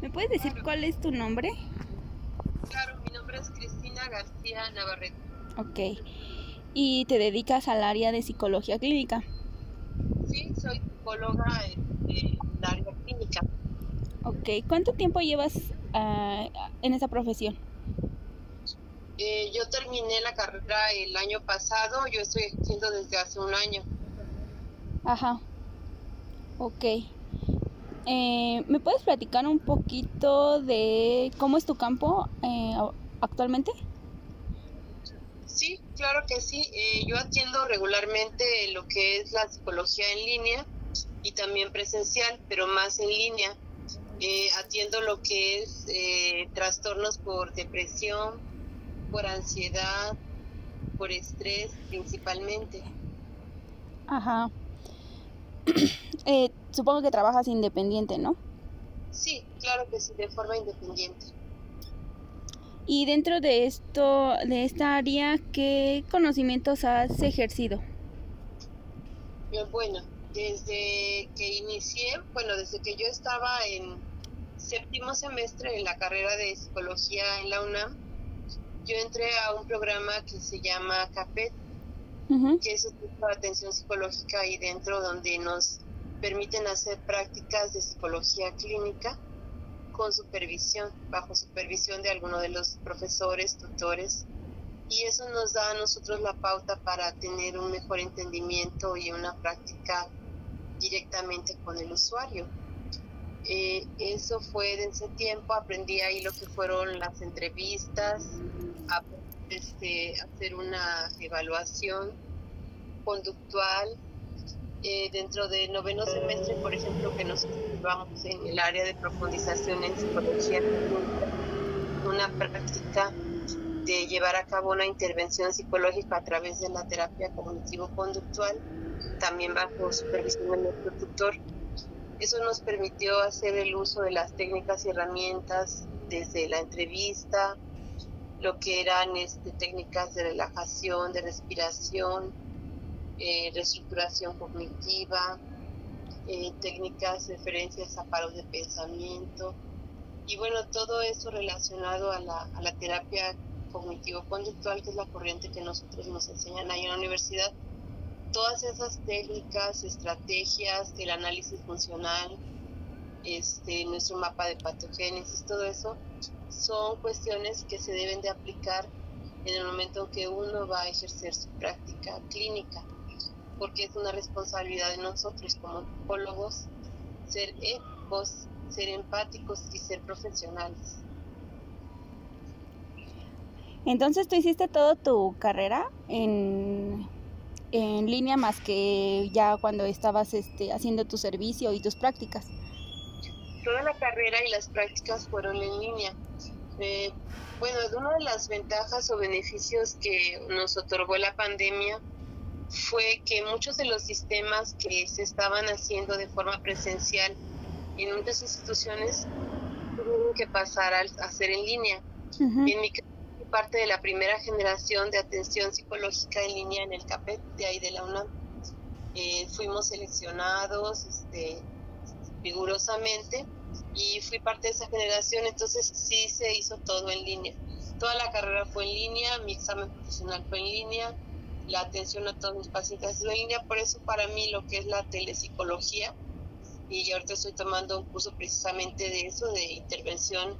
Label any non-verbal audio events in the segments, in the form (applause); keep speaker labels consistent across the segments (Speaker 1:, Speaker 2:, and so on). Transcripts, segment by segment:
Speaker 1: ¿Me puedes decir cuál es tu nombre?
Speaker 2: Claro, mi nombre es Cristina García Navarrete.
Speaker 1: Ok. ¿Y te dedicas al área de psicología clínica?
Speaker 2: Sí, soy psicóloga en, la área clínica.
Speaker 1: Ok. ¿Cuánto tiempo llevas uh, en esa profesión?
Speaker 2: Eh, yo terminé la carrera el año pasado, yo estoy haciendo desde hace un año.
Speaker 1: Ajá. Ok. Eh, ¿Me puedes platicar un poquito de cómo es tu campo eh, actualmente?
Speaker 2: Sí, claro que sí. Eh, yo atiendo regularmente lo que es la psicología en línea y también presencial, pero más en línea. atiendo lo que es trastornos por depresión, por ansiedad, por estrés principalmente.
Speaker 1: Ajá. (clears throat) eh, supongo que trabajas independiente, ¿no?
Speaker 2: Sí, claro que sí, de forma independiente.
Speaker 1: Y dentro de esto, de esta área, ¿qué conocimientos has ejercido?
Speaker 2: Bueno, desde que inicié, bueno, desde que yo estaba en séptimo semestre en la carrera de psicología en la UNAM, yo entré a un programa que se llama CAPET, que es un tipo de atención psicológica ahí dentro donde nos permiten hacer prácticas de psicología clínica con supervisión, bajo supervisión de alguno de los profesores, tutores, y eso nos da a nosotros la pauta para tener un mejor entendimiento y una práctica directamente con el usuario. Eh, eso fue de ese tiempo, aprendí ahí lo que fueron las entrevistas, a, este, hacer una evaluación conductual. Eh, dentro de noveno semestre, por ejemplo, que nos vamos en el área de profundización en psicología, una práctica de llevar a cabo una intervención psicológica a través de la terapia cognitivo-conductual, también bajo supervisión del nuestro tutor. Eso nos permitió hacer el uso de las técnicas y herramientas desde la entrevista, lo que eran este, técnicas de relajación, de respiración, eh, reestructuración cognitiva, eh, técnicas, referencias a paros de pensamiento y bueno, todo eso relacionado a la, a la terapia cognitivo-conductual, que es la corriente que nosotros nos enseñan ahí en la universidad. Todas esas técnicas, estrategias, el análisis funcional, este, nuestro mapa de patogénesis, todo eso son cuestiones que se deben de aplicar en el momento en que uno va a ejercer su práctica clínica, porque es una responsabilidad de nosotros como psicólogos ser éticos, ser empáticos y ser profesionales.
Speaker 1: Entonces tú hiciste toda tu carrera en, en línea más que ya cuando estabas este, haciendo tu servicio y tus prácticas
Speaker 2: toda la carrera y las prácticas fueron en línea. Eh, bueno, una de las ventajas o beneficios que nos otorgó la pandemia fue que muchos de los sistemas que se estaban haciendo de forma presencial en muchas instituciones tuvieron que pasar a hacer en línea. En mi caso, parte de la primera generación de atención psicológica en línea en el CAPET de ahí de la UNAM. Eh, fuimos seleccionados, este, rigurosamente y fui parte de esa generación, entonces sí se hizo todo en línea. Toda la carrera fue en línea, mi examen profesional fue en línea, la atención a todos mis pacientes fue en línea, por eso para mí lo que es la telepsicología, y ahorita estoy tomando un curso precisamente de eso, de intervención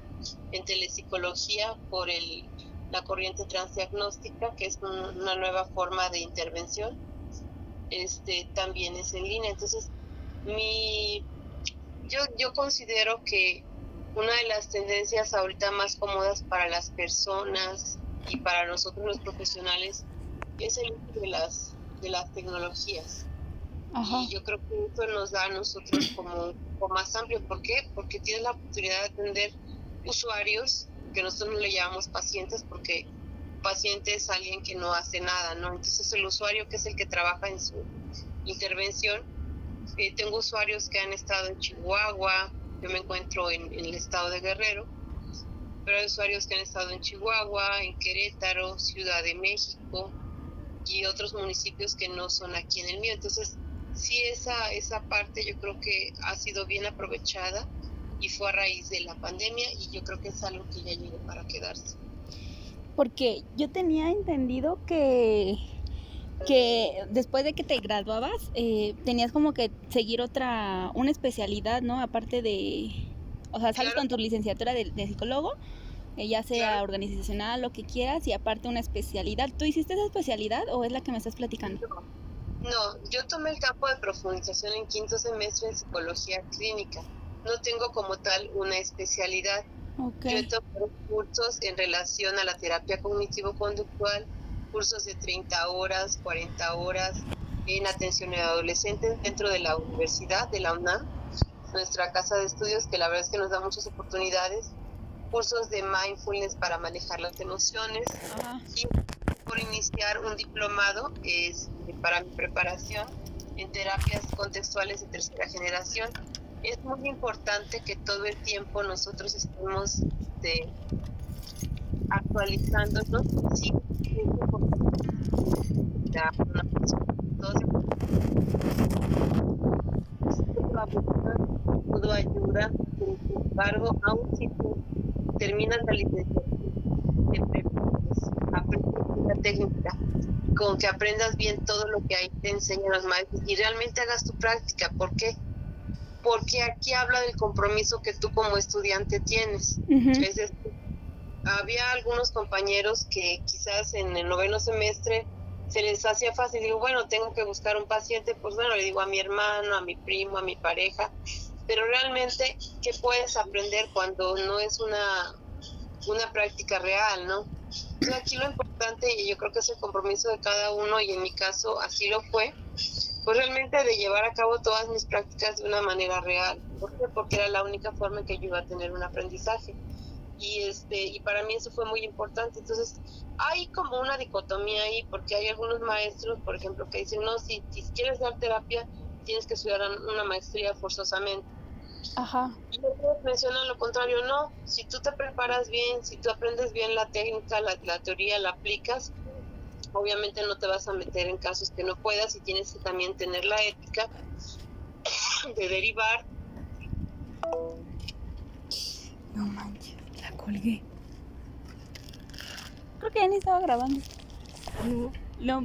Speaker 2: en telepsicología por el, la corriente transdiagnóstica, que es una nueva forma de intervención, este, también es en línea. Entonces, mi yo, yo considero que una de las tendencias ahorita más cómodas para las personas y para nosotros los profesionales es el uso de las, de las tecnologías. Y yo creo que eso nos da a nosotros como, como más amplio. ¿Por qué? Porque tienes la oportunidad de atender usuarios que nosotros no le llamamos pacientes porque paciente es alguien que no hace nada, ¿no? Entonces el usuario que es el que trabaja en su intervención eh, tengo usuarios que han estado en Chihuahua, yo me encuentro en, el estado de Guerrero, pero hay usuarios que han estado en Chihuahua, en Querétaro, Ciudad de México y otros municipios que no son aquí en el mío. Entonces, sí, esa, esa parte yo creo que ha sido bien aprovechada y fue a raíz de la pandemia y yo creo que es algo que ya llegó para quedarse.
Speaker 1: Porque yo tenía entendido que que después de que te graduabas eh, tenías como que seguir otra una especialidad no aparte de o sea sales con tu licenciatura de, psicólogo eh, ya sea organizacional lo que quieras y aparte una especialidad. Tú hiciste esa especialidad o es la que me estás platicando
Speaker 2: no yo tomé el campo de profundización en quinto semestre en psicología clínica. No tengo como tal una especialidad. Okay. yo tomé cursos en relación a la terapia cognitivo conductual cursos de 30 horas, 40 horas en atención a adolescentes dentro de la universidad de la UNAM, nuestra casa de estudios que la verdad es que nos da muchas oportunidades, cursos de mindfulness para manejar las emociones y por iniciar un diplomado es para mi preparación en terapias contextuales de tercera generación. Es muy importante que todo el tiempo nosotros estemos de, actualizándonos sí, ya una todo ayuda, sin embargo, aún si tú terminas la licenciatura, siempre aprendes la técnica, con que aprendas bien todo lo que ahí te enseñan los maestros y realmente hagas tu práctica. ¿Por qué? Porque aquí habla del compromiso que tú como estudiante tienes. Es decir, había algunos compañeros que quizás en el noveno semestre se les hacía fácil, digo, bueno, tengo que buscar un paciente, pues bueno, le digo a mi hermano, a mi primo, a mi pareja, pero realmente, ¿qué puedes aprender cuando no es una, una práctica real, no? Entonces aquí lo importante, y yo creo que es el compromiso de cada uno, y en mi caso así lo fue, pues realmente de llevar a cabo todas mis prácticas de una manera real. ¿Por qué? Porque era la única forma en que yo iba a tener un aprendizaje y este y para mí eso fue muy importante. Entonces hay como una dicotomía ahí porque hay algunos maestros por ejemplo que dicen no si, si quieres dar terapia tienes que estudiar una maestría forzosamente
Speaker 1: Ajá.
Speaker 2: y otros mencionan lo contrario no si tú te preparas bien si tú aprendes bien la técnica la, la teoría la aplicas obviamente no te vas a meter en casos que no puedas y tienes que también tener la ética de derivar
Speaker 1: no manches colgué. Creo que ya ni estaba grabando.
Speaker 2: No.
Speaker 1: Lo,